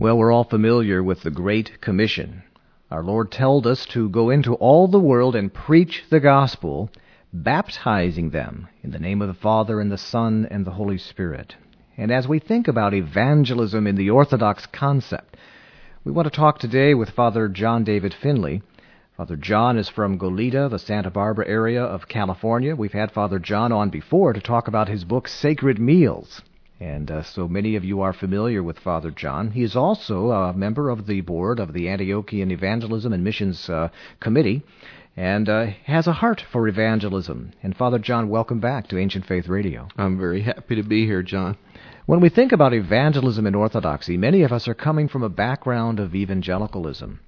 Well, we're all familiar with the Great Commission. Our Lord told us to go into all the world and preach the gospel, baptizing them in the name of the Father and the Son and the Holy Spirit. And as we think about evangelism in the Orthodox concept, we want to talk today with Father John David Finley. Father John is from Goleta, the Santa Barbara area of California. We've had Father John on before to talk about his book Sacred Meals. And uh, so many of you are familiar with Father John. He is also a member of the board of the Antiochian Evangelism and Missions uh, Committee and uh, has a heart for evangelism. And Father John, welcome back to Ancient Faith Radio. I'm very happy to be here, John. When we think about evangelism in Orthodoxy, many of us are coming from a background of evangelicalism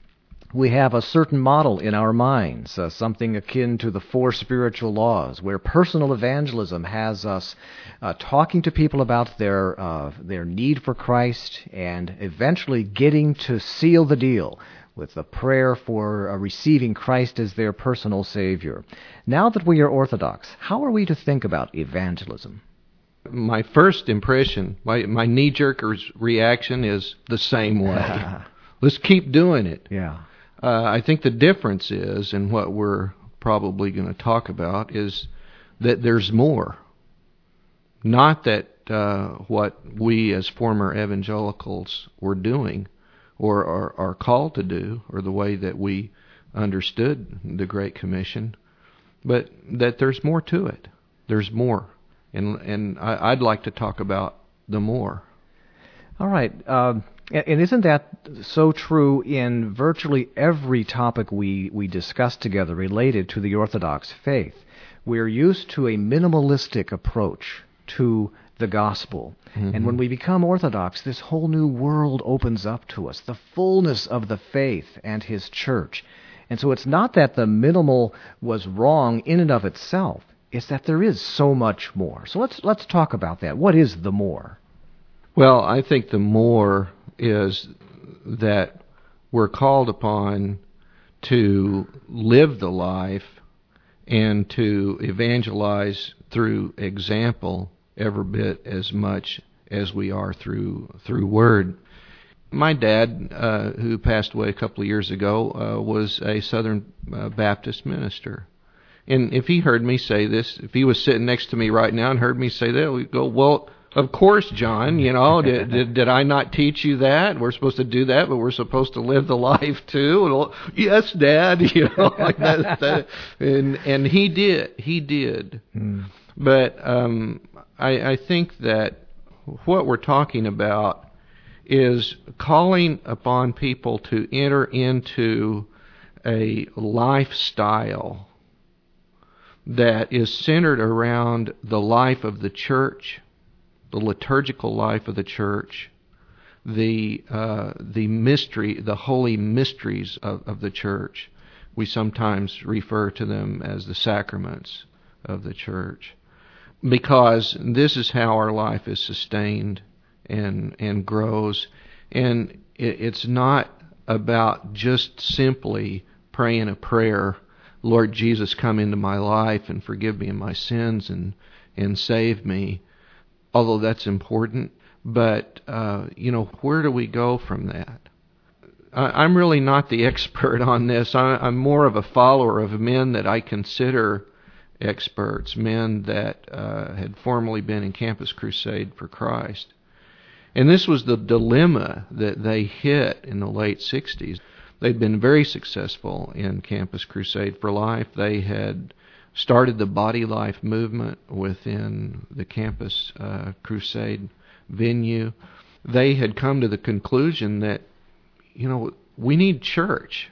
we have a certain model in our minds, uh, something akin to the four spiritual laws, where personal evangelism has us uh, talking to people about their uh, their need for Christ and eventually getting to seal the deal with a prayer for uh, receiving Christ as their personal Savior. Now that we are Orthodox, how are we to think about evangelism? My first impression, my, my knee jerk reaction is the same way. Let's keep doing it. Yeah. Uh, I think the difference is, and what we're probably going to talk about, is that there's more. Not that uh, what we as former evangelicals were doing or are, are called to do, or the way that we understood the Great Commission, but that there's more to it. There's more. And, and I, would like to talk about the more. All right. Um, and isn't that so true in virtually every topic we, we discuss together related to the Orthodox faith? We're used to a minimalistic approach to the gospel. Mm-hmm. And when we become Orthodox, this whole new world opens up to us the fullness of the faith and His church. And so it's not that the minimal was wrong in and of itself, it's that there is so much more. So let's, let's talk about that. What is the more? Well, I think the more is that we're called upon to live the life and to evangelize through example every bit as much as we are through through word. My dad, uh, who passed away a couple of years ago, uh, was a Southern uh, Baptist minister. And if he heard me say this, if he was sitting next to me right now and heard me say that, we'd go, "Well, of course, John. You know, did, did, did I not teach you that? We're supposed to do that, but we're supposed to live the life too. And, yes, Dad. You know, like that, that. And and he did. He did. Hmm. But um, I, I think that what we're talking about is calling upon people to enter into a lifestyle that is centered around the life of the church the liturgical life of the church, the uh, the mystery, the holy mysteries of, of the church. We sometimes refer to them as the sacraments of the church, because this is how our life is sustained and and grows, and it, it's not about just simply praying a prayer, Lord Jesus, come into my life and forgive me of my sins and and save me although that's important. But uh, you know, where do we go from that? I, I'm really not the expert on this. I, I'm more of a follower of men that I consider experts, men that uh, had formerly been in Campus Crusade for Christ. And this was the dilemma that they hit in the late 60s. They'd been very successful in Campus Crusade for Life. They had started the body life movement within the campus uh, crusade venue. They had come to the conclusion that, you know, we need church.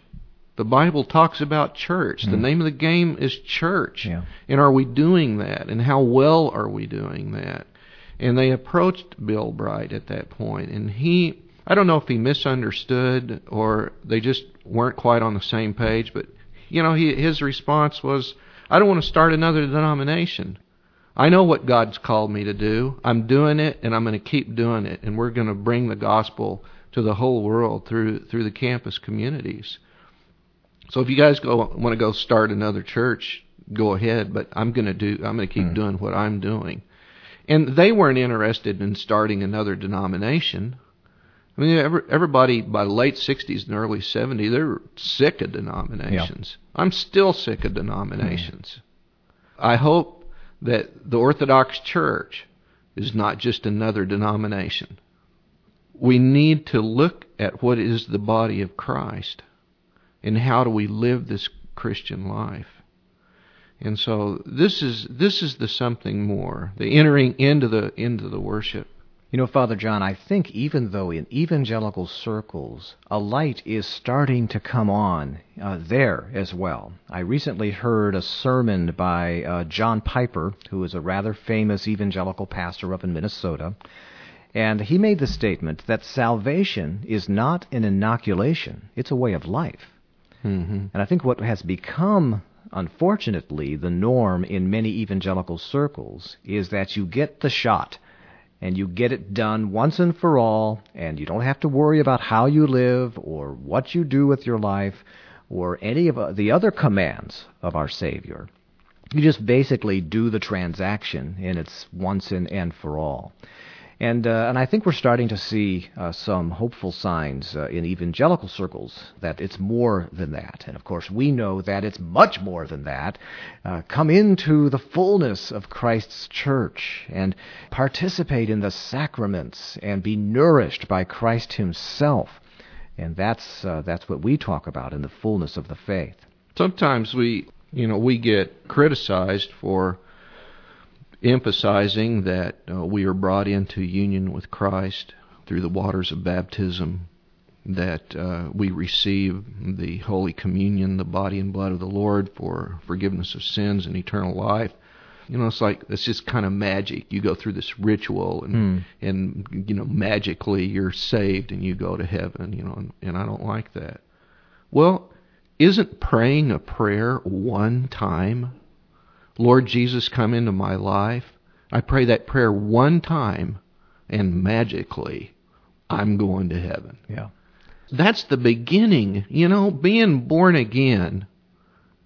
The Bible talks about church. Mm. The name of the game is church. Yeah. And are we doing that? And how well are we doing that? And they approached Bill Bright at that point, and he I don't know if he misunderstood or they just weren't quite on the same page, but you know, he, his response was, I don't want to start another denomination. I know what God's called me to do. I'm doing it, and I'm going to keep doing it. And we're going to bring the gospel to the whole world through through the campus communities. So if you guys go want to go start another church, go ahead. But I'm going to do. I'm going to keep mm. doing what I'm doing. And they weren't interested in starting another denomination. I mean, everybody by late 60s and early 70s, they're sick of denominations. Yeah. I'm still sick of denominations. Mm-hmm. I hope that the Orthodox Church is not just another denomination. We need to look at what is the body of Christ and how do we live this Christian life. And so this is this is the something more, the entering into the into the worship. You know, Father John, I think even though in evangelical circles a light is starting to come on uh, there as well. I recently heard a sermon by uh, John Piper, who is a rather famous evangelical pastor up in Minnesota, and he made the statement that salvation is not an inoculation, it's a way of life. Mm-hmm. And I think what has become unfortunately, the norm in many evangelical circles is that you get the shot and you get it done once and for all, and you don't have to worry about how you live or what you do with your life or any of uh, the other commands of our Savior. You just basically do the transaction, and it's once and, and for all. And, uh, and I think we're starting to see uh, some hopeful signs uh, in evangelical circles that it's more than that. And of course, we know that it's much more than that. Uh, come into the fullness of Christ's church and participate in the sacraments and be nourished by Christ Himself. And that's, uh, that's what we talk about in the fullness of the faith. Sometimes we, you know, we get criticized for emphasizing that uh, we are brought into union with Christ through the waters of baptism, that uh, we receive the Holy Communion, the body and blood of the Lord for forgiveness of sins and eternal life. You know, it's like it's just kind of magic. You go through this ritual, and mm. and you know, magically you're saved and you go to heaven. You know, and, and I don't like that. Well, isn't praying a prayer one time Lord Jesus, come into my life. I pray that prayer one time, and magically, I'm going to heaven. Yeah. That's the beginning, you know, being born again.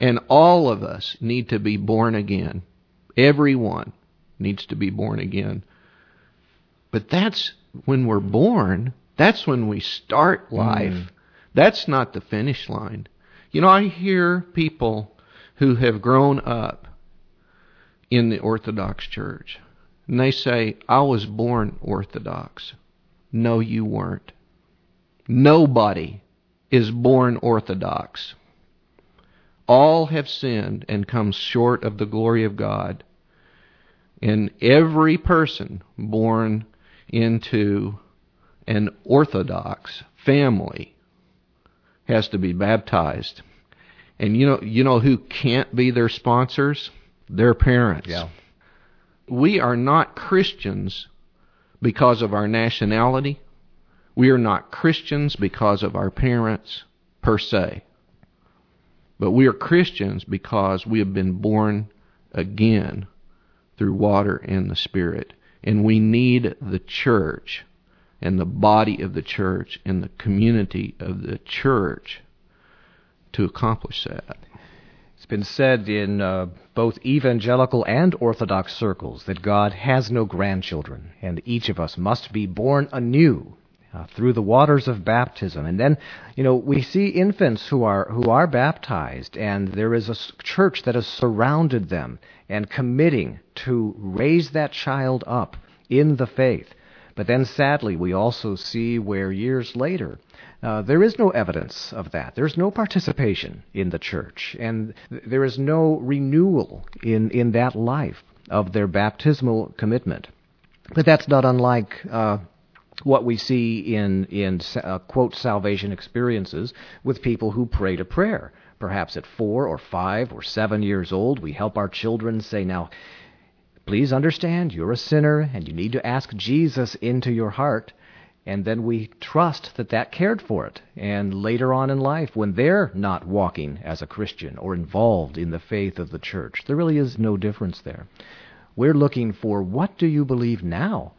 And all of us need to be born again. Everyone needs to be born again. But that's when we're born, that's when we start life. Mm. That's not the finish line. You know, I hear people who have grown up in the Orthodox Church. And they say, I was born Orthodox. No, you weren't. Nobody is born Orthodox. All have sinned and come short of the glory of God. And every person born into an Orthodox family has to be baptized. And you know, you know who can't be their sponsors? Their parents. Yeah. We are not Christians because of our nationality. We are not Christians because of our parents per se. But we are Christians because we have been born again through water and the Spirit. And we need the church and the body of the church and the community of the church to accomplish that. It's been said in uh, both evangelical and orthodox circles that God has no grandchildren, and each of us must be born anew uh, through the waters of baptism. And then, you know, we see infants who are who are baptized, and there is a church that has surrounded them and committing to raise that child up in the faith. But then, sadly, we also see where years later uh, there is no evidence of that. There's no participation in the church, and th- there is no renewal in, in that life of their baptismal commitment. But that's not unlike uh, what we see in, in uh, quote, salvation experiences with people who pray to prayer. Perhaps at four or five or seven years old, we help our children say, Now, please understand you're a sinner and you need to ask Jesus into your heart and then we trust that that cared for it. And later on in life, when they're not walking as a Christian or involved in the faith of the church, there really is no difference there. We're looking for what do you believe now?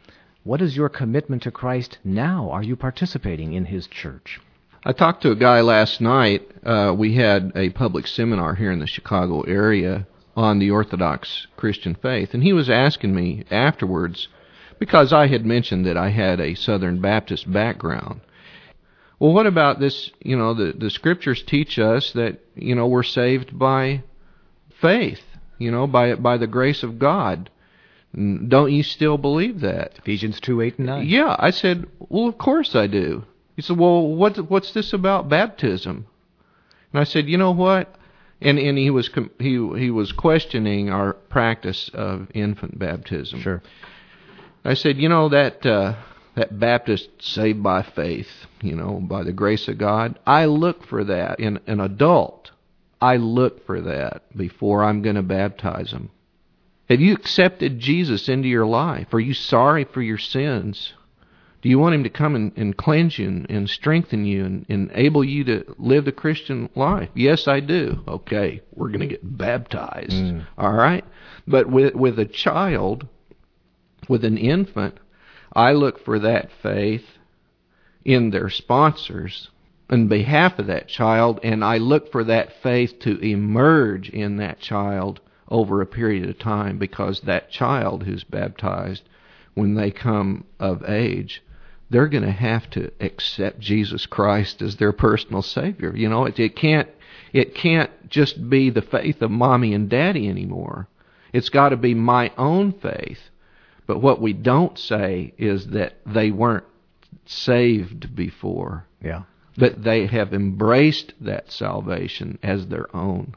What is your commitment to Christ now? Are you participating in His church? I talked to a guy last night. Uh, we had a public seminar here in the Chicago area on the Orthodox Christian faith, and he was asking me afterwards because I had mentioned that I had a Southern Baptist background. Well, what about this? You know, the the scriptures teach us that you know we're saved by faith. You know, by by the grace of God. Don't you still believe that? Ephesians 2, 8, and 9. Yeah, I said, well, of course I do. He said, well, what, what's this about baptism? And I said, you know what? And and he was he he was questioning our practice of infant baptism. Sure. I said, you know that uh, that Baptist saved by faith, you know, by the grace of God. I look for that in an adult. I look for that before I'm going to baptize them. Have you accepted Jesus into your life? Are you sorry for your sins? Do you want him to come and, and cleanse you and, and strengthen you and, enable you to live the Christian life? Yes, I do. Okay, we're going to get baptized. Mm. All right? But with with a child, with an infant, I look for that faith in their sponsors in behalf of that child, and I look for that faith to emerge in that child over a period of time because that child who's baptized, when they come of age, they're going to have to accept Jesus Christ as their personal Savior. You know, it, it can't it can't just be the faith of mommy and daddy anymore. It's got to be my own faith. But what we don't say is that they weren't saved before. Yeah. But they have embraced that salvation as their own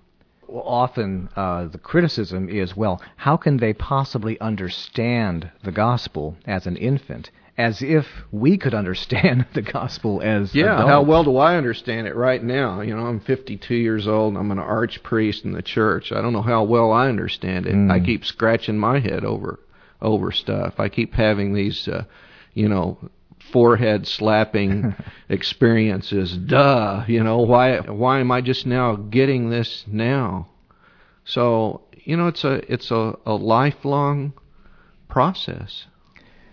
Well, often uh, the criticism is, well, how can they possibly understand the gospel as an infant? As if we could understand the gospel as yeah. Adults. How well do I understand it right now? You know, I'm 52 years old. I'm an archpriest in the church. I don't know how well I understand it. Mm. I keep scratching my head over over stuff. I keep having these, uh, you know, forehead slapping experiences. Duh, you know, why why am I just now getting this now? So, you know, it's a it's a, a lifelong process.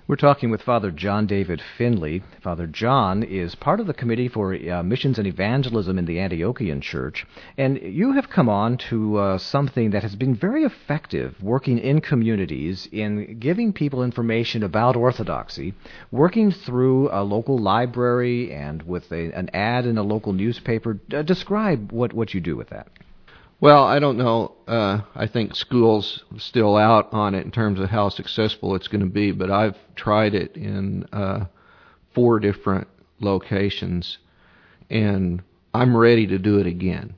We're talking with Father John David Finley. Father John is part of the Committee for uh, Missions and Evangelism in the Antiochian Church, and you have come on to uh, something that has been very effective working in communities in giving people information about Orthodoxy, working through a local library and with a, an ad in a local newspaper. Uh, describe what, what you do with that. Well, I don't know. Uh, I think school's still out on it in terms of how successful it's going to be, but I've tried it in uh, four different locations, and I'm ready to do it again.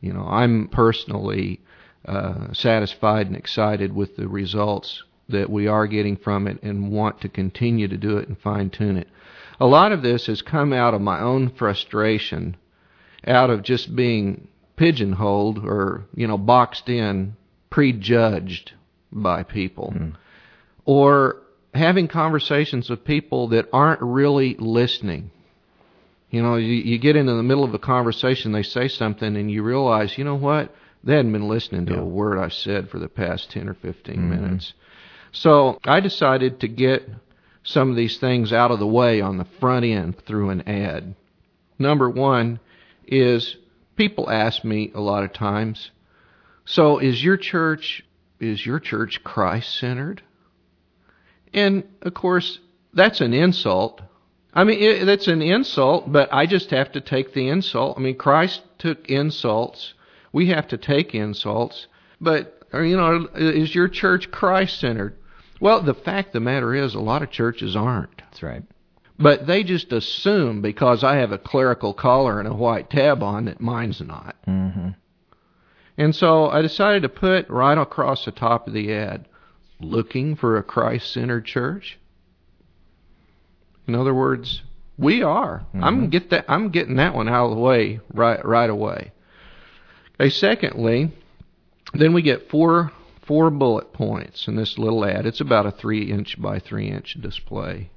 You know, I'm personally uh, satisfied and excited with the results that we are getting from it and want to continue to do it and fine tune it. A lot of this has come out of my own frustration, out of just being pigeonholed or you know boxed in, prejudged by people, mm. or having conversations with people that aren't really listening. You know, you, you get into the middle of a conversation, they say something, and you realize, you know what? They hadn't been listening to yeah. a word I said for the past 10 or 15 mm-hmm. minutes. So I decided to get some of these things out of the way on the front end through an ad. Number one is people ask me a lot of times, so is your church is your church Christ centered? And of course, that's an insult. I mean, it, that's an insult, but I just have to take the insult. I mean, Christ took insults. We have to take insults. But, uh, you know, is your church Christ centered? Well, the fact of the matter is, a lot of churches aren't. That's right. But they just assume because I have a clerical collar and a white tab on that mine's not. Mm-hmm. And so I decided to put right across the top of the ad, looking for a Christ centered church. In other words, we are. Mm-hmm. I'm get that I'm getting that one out of the way right right away. Okay, secondly, then we get four four bullet points in this little ad. It's about a three inch by three inch display.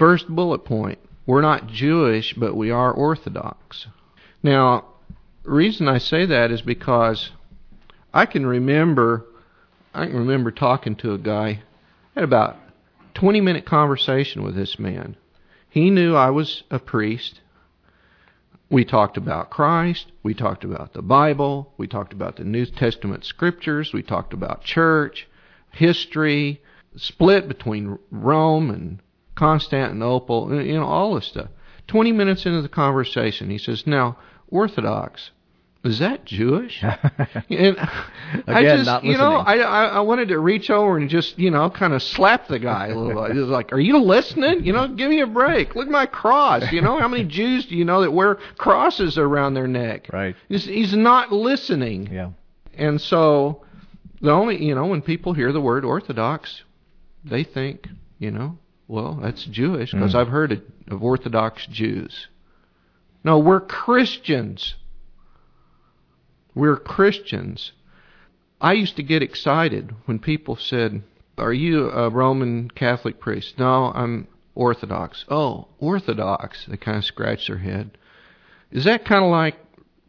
First bullet point we're not Jewish, but we are Orthodox. Now, reason I say that is because I can remember I can remember talking to a guy had about 20 minute conversation with this man. He knew I was a priest. We talked about Christ, we talked about the Bible, we talked about the New Testament scriptures, we talked about church, history, split between Rome and Constantinople, you know, all this stuff. 20 minutes into the conversation, he says, Now, Orthodox, is that Jewish? and I Again, just, not you know. I, I I wanted to reach over and just, you know, kind of slap the guy a little bit. He was like, "Are you listening? You know, give me a break. Look at my cross. You know, how many Jews do you know that wear crosses around their neck? Right. He's, he's not listening. Yeah. And so, the only, you know, when people hear the word Orthodox, they think, you know, well, that's Jewish because Mm. I've heard of, of Orthodox Jews. No, we're Christians. We're Christians. I used to get excited when people said, Are you a Roman Catholic priest? No, I'm Orthodox. Oh, Orthodox. They kind of scratch their head. Is that kind of like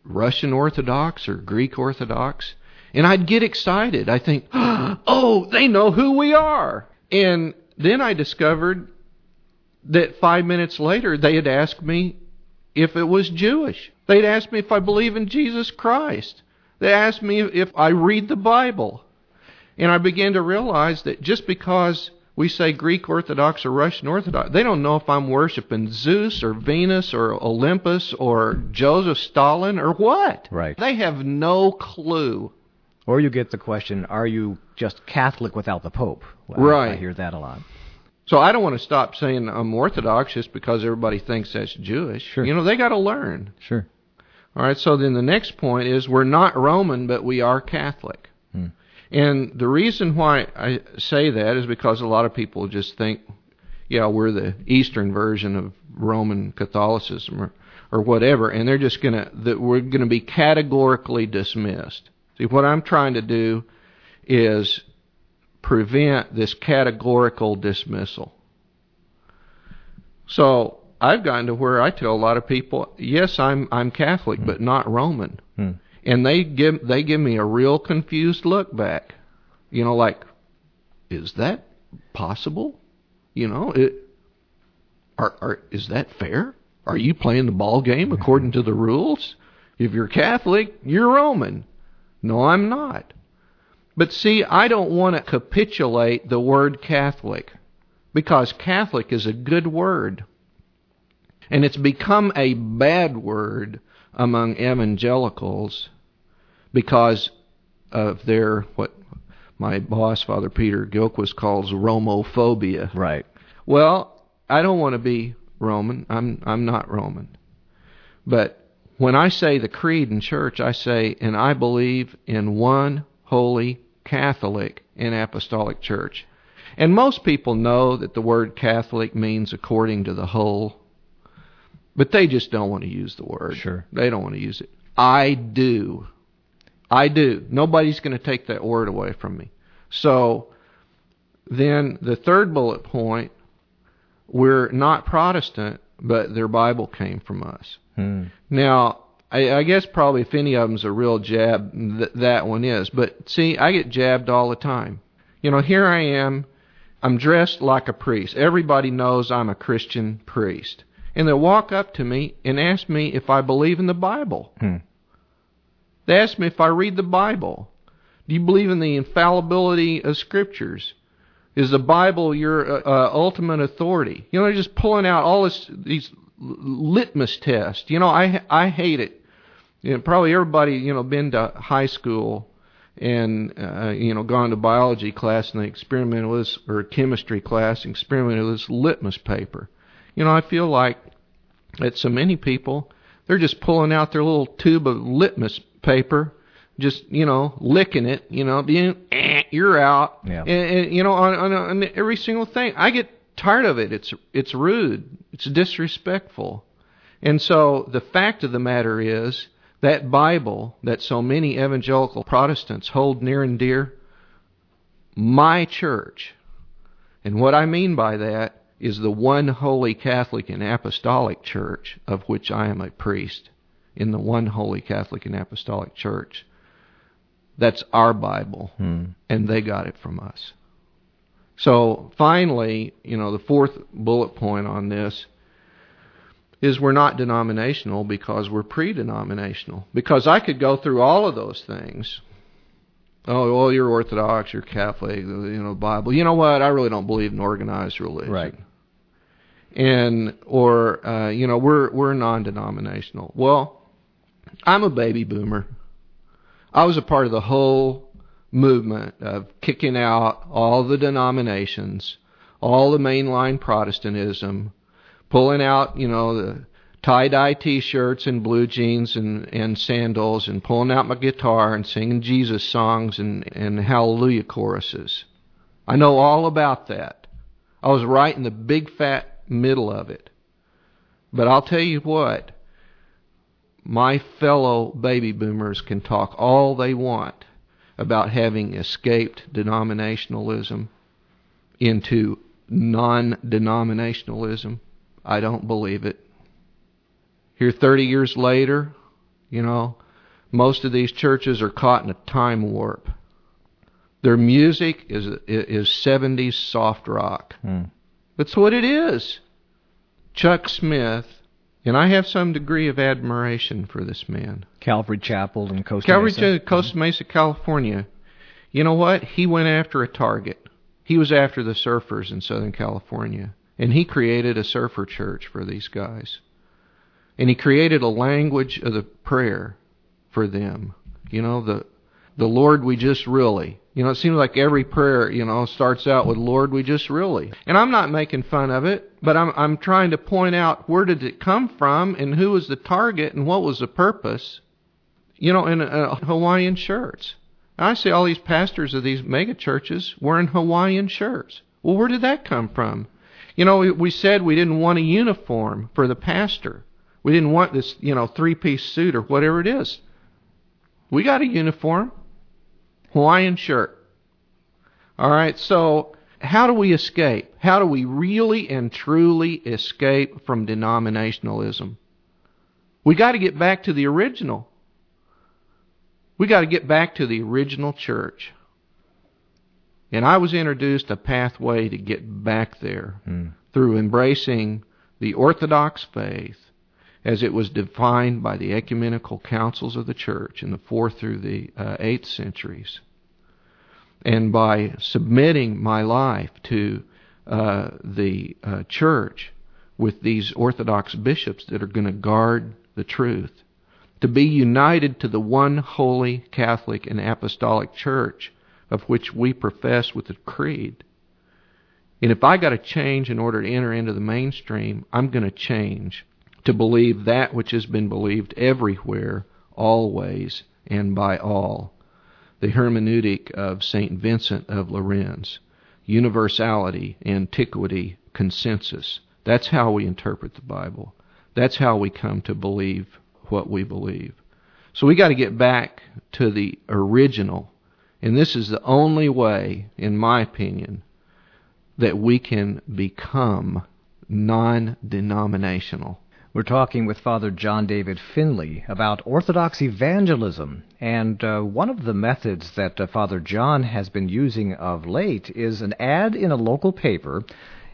Russian Orthodox or Greek Orthodox? And I'd get excited. I think, oh, they know who we are. And then I discovered that five minutes later they had asked me if it was Jewish. They'd asked me if I believe in Jesus Christ. They asked me if I read the Bible. And I began to realize that just because we say Greek Orthodox or Russian Orthodox, they don't know if I'm worshiping Zeus or Venus or Olympus or Joseph Stalin or what. Right. They have no clue. Or you get the question, are you just Catholic without the Pope? Well, I- I hear that a lot. So I don't want to stop saying I'm Orthodox just because everybody thinks that's Jewish. Sure. You know, they got to learn. Sure. All right, so then the next point is we're not Roman, but we are Catholic. Hmm. And the reason why I say that is because a lot of people just think, yeah, we're the Eastern version of Roman Catholicism or, or whatever, and they're just gonna that we're gonna be categorically dismissed. See, what I'm trying to do is prevent this categorical dismissal. So I've gotten to where I tell a lot of people, yes, I'm I'm Catholic, but not Roman, Hmm. and they give they give me a real confused look back. You know, like, is that possible? You know, it, are are is that fair? Are you playing the ball game according to the rules? If you're Catholic, you're Roman. No, I'm not. But see, I don't want to capitulate the word Catholic because Catholic is a good word. And it's become a bad word among evangelicals because of their, what my boss, Father Peter Gillquist, calls Romophobia. Right. Well, I don't want to be Roman. I'm I'm not Roman. But when I say the creed in church, I say, and I believe in one holy Catholic and apostolic church. And most people know that the word Catholic means according to the whole, but they just don't want to use the word. Sure. They don't want to use it. I do. I do. Nobody's going to take that word away from me. So then the third bullet point, we're not Protestant, but their Bible came from us. Hmm. Now, I, I guess probably if any of them's a real jab, th- that one is. But see, I get jabbed all the time. You know, here I am. I'm dressed like a priest. Everybody knows I'm a Christian priest. And they'll walk up to me and ask me if I believe in the Bible. Hmm. They ask me if I read the Bible. Do you believe in the infallibility of scriptures? Is the Bible your uh, uh, ultimate authority? You know, they're just pulling out all this these litmus tests. You know, I I hate it. You know, probably everybody you know been to high school and uh, you know gone to biology class and they experimented with this or chemistry class and experimented with this litmus paper. You know, I feel like that so many people they're just pulling out their little tube of litmus paper, just you know licking it. You know, being eh, you're out. Yeah. And, and you know on, on, on every single thing, I get tired of it. It's it's rude. It's disrespectful. And so the fact of the matter is that Bible that so many evangelical Protestants hold near and dear, my church, and what I mean by that is the one holy Catholic and Apostolic Church of which I am a priest in the one holy Catholic and Apostolic Church. That's our Bible, Hmm. and they got it from us. So finally, you know, the fourth bullet point on this is we're not denominational because we're pre-denominational. Because I could go through all of those things Oh, well, you're Orthodox, you're Catholic, you know, Bible. You know what? I really don't believe in organized religion. Right. And or uh, you know, we're we're non-denominational. Well, I'm a baby boomer. I was a part of the whole movement of kicking out all the denominations, all the mainline Protestantism, pulling out, you know, the tie-dye t-shirts and blue jeans and, and sandals and pulling out my guitar and singing Jesus songs and, and hallelujah choruses. I know all about that. I was right in the big fat middle of it. But I'll tell you what, my fellow baby boomers can talk all they want about having escaped denominationalism into non denominationalism. I don't believe it. Here 30 years later, you know, most of these churches are caught in a time warp. Their music is is 70s soft rock. Hmm. That's what it is. Chuck Smith, and I have some degree of admiration for this man. Calvary Chapel in Costa Calvary Mesa. Ch- Costa Mesa, California. You know what? He went after a target. He was after the surfers in Southern California. And he created a surfer church for these guys. And he created a language of the prayer for them. You know, the the Lord we just really. You know, it seems like every prayer, you know, starts out with Lord we just really. And I'm not making fun of it, but I'm I'm trying to point out where did it come from and who was the target and what was the purpose. You know, in Hawaiian shirts. I see all these pastors of these mega churches wearing Hawaiian shirts. Well, where did that come from? You know, we, said we didn't want a uniform for the pastor. We didn't want this, you know, three-piece suit or whatever it is. We got a uniform. Hawaiian shirt. All right, so how do we escape? How do we really and truly escape from denominationalism? We got to get back to the original. We got to get back to the original church. And I was introduced a pathway to get back there Hmm. through embracing the Orthodox faith as it was defined by the ecumenical councils of the church in the 4th through the uh, 8th centuries. And by submitting my life to uh, the uh, church with these Orthodox bishops that are going to guard the truth, to be united to the one holy Catholic and Apostolic Church of which we profess with the creed. And if I got to change in order to enter into the mainstream, I'm going to change to believe that which has been believed everywhere, always, and by all. The hermeneutic of St. Vincent of Lérins universality, antiquity, consensus. That's how we interpret the Bible. That's how we come to believe what we believe. So we got to get back to the original. And this is the only way, in my opinion, that we can become non denominational. We're talking with Father John David Finley about Orthodox evangelism. And uh, one of the methods that uh, Father John has been using of late is an ad in a local paper.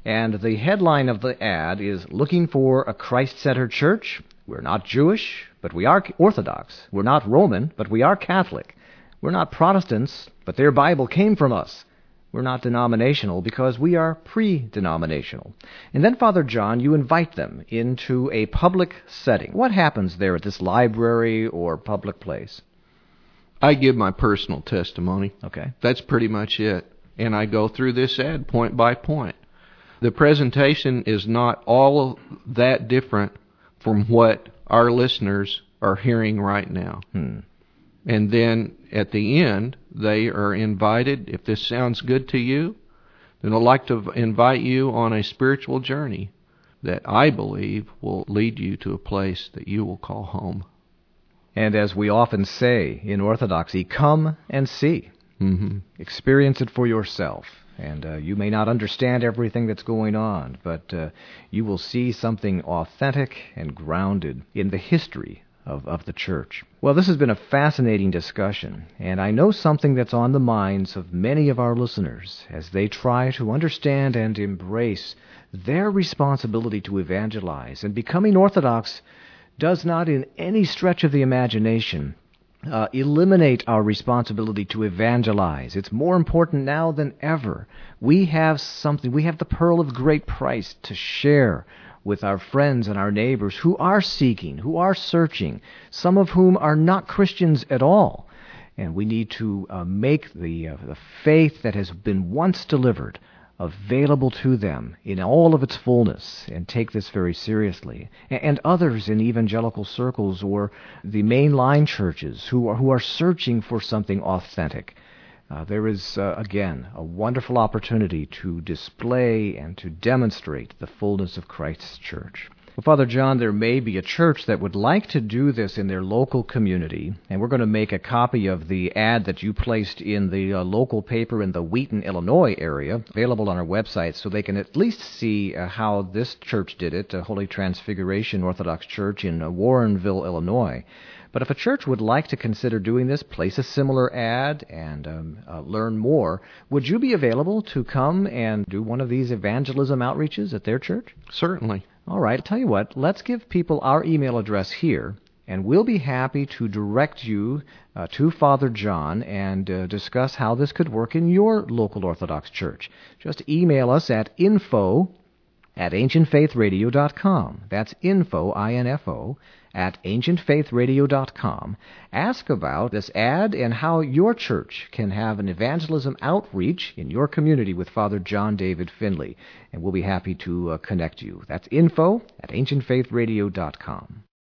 And the headline of the ad is Looking for a Christ centered church? We're not Jewish, but we are Orthodox. We're not Roman, but we are Catholic. We're not Protestants, but their Bible came from us. We're not denominational because we are pre denominational. And then, Father John, you invite them into a public setting. What happens there at this library or public place? I give my personal testimony. Okay. That's pretty much it. And I go through this ad point by point. The presentation is not all that different from what our listeners are hearing right now. Hmm. And then at the end, they are invited, if this sounds good to you, then I'd like to invite you on a spiritual journey that I believe will lead you to a place that you will call home. And as we often say in Orthodoxy, come and see. hmm Experience it for yourself. And uh, you may not understand everything that's going on, but uh, you will see something authentic and grounded in the history of, of the church. Well, this has been a fascinating discussion, and I know something that's on the minds of many of our listeners as they try to understand and embrace their responsibility to evangelize. And becoming Orthodox does not, in any stretch of the imagination, uh, eliminate our responsibility to evangelize. It's more important now than ever. We have something, we have the pearl of great price to share with our friends and our neighbors who are seeking, who are searching, some of whom are not Christians at all. And we need to uh, make the, uh, the faith that has been once delivered available to them in all of its fullness and take this very seriously. And others in evangelical circles or the mainline churches who are, who are searching for something authentic. Uh, there is, uh, again, a wonderful opportunity to display and to demonstrate the fullness of Christ's church. Well, Father John, there may be a church that would like to do this in their local community, and we're going to make a copy of the ad that you placed in the uh, local paper in the Wheaton, Illinois area, available on our website, so they can at least see uh, how this church did it, uh, Holy Transfiguration Orthodox Church in uh, Warrenville, Illinois. But if a church would like to consider doing this, place a similar ad and um, uh, learn more, would you be available to come and do one of these evangelism outreaches at their church? Certainly. All right, I'll tell you what, let's give people our email address here, and we'll be happy to direct you uh, to Father John and uh, discuss how this could work in your local Orthodox church. Just email us at info at ancientfaithradio.com. That's info, I-N-F-O, at ancientfaithradio.com. Ask about this ad and how your church can have an evangelism outreach in your community with Father John David Finley, and we'll be happy to uh, connect you. That's info at ancientfaithradio.com.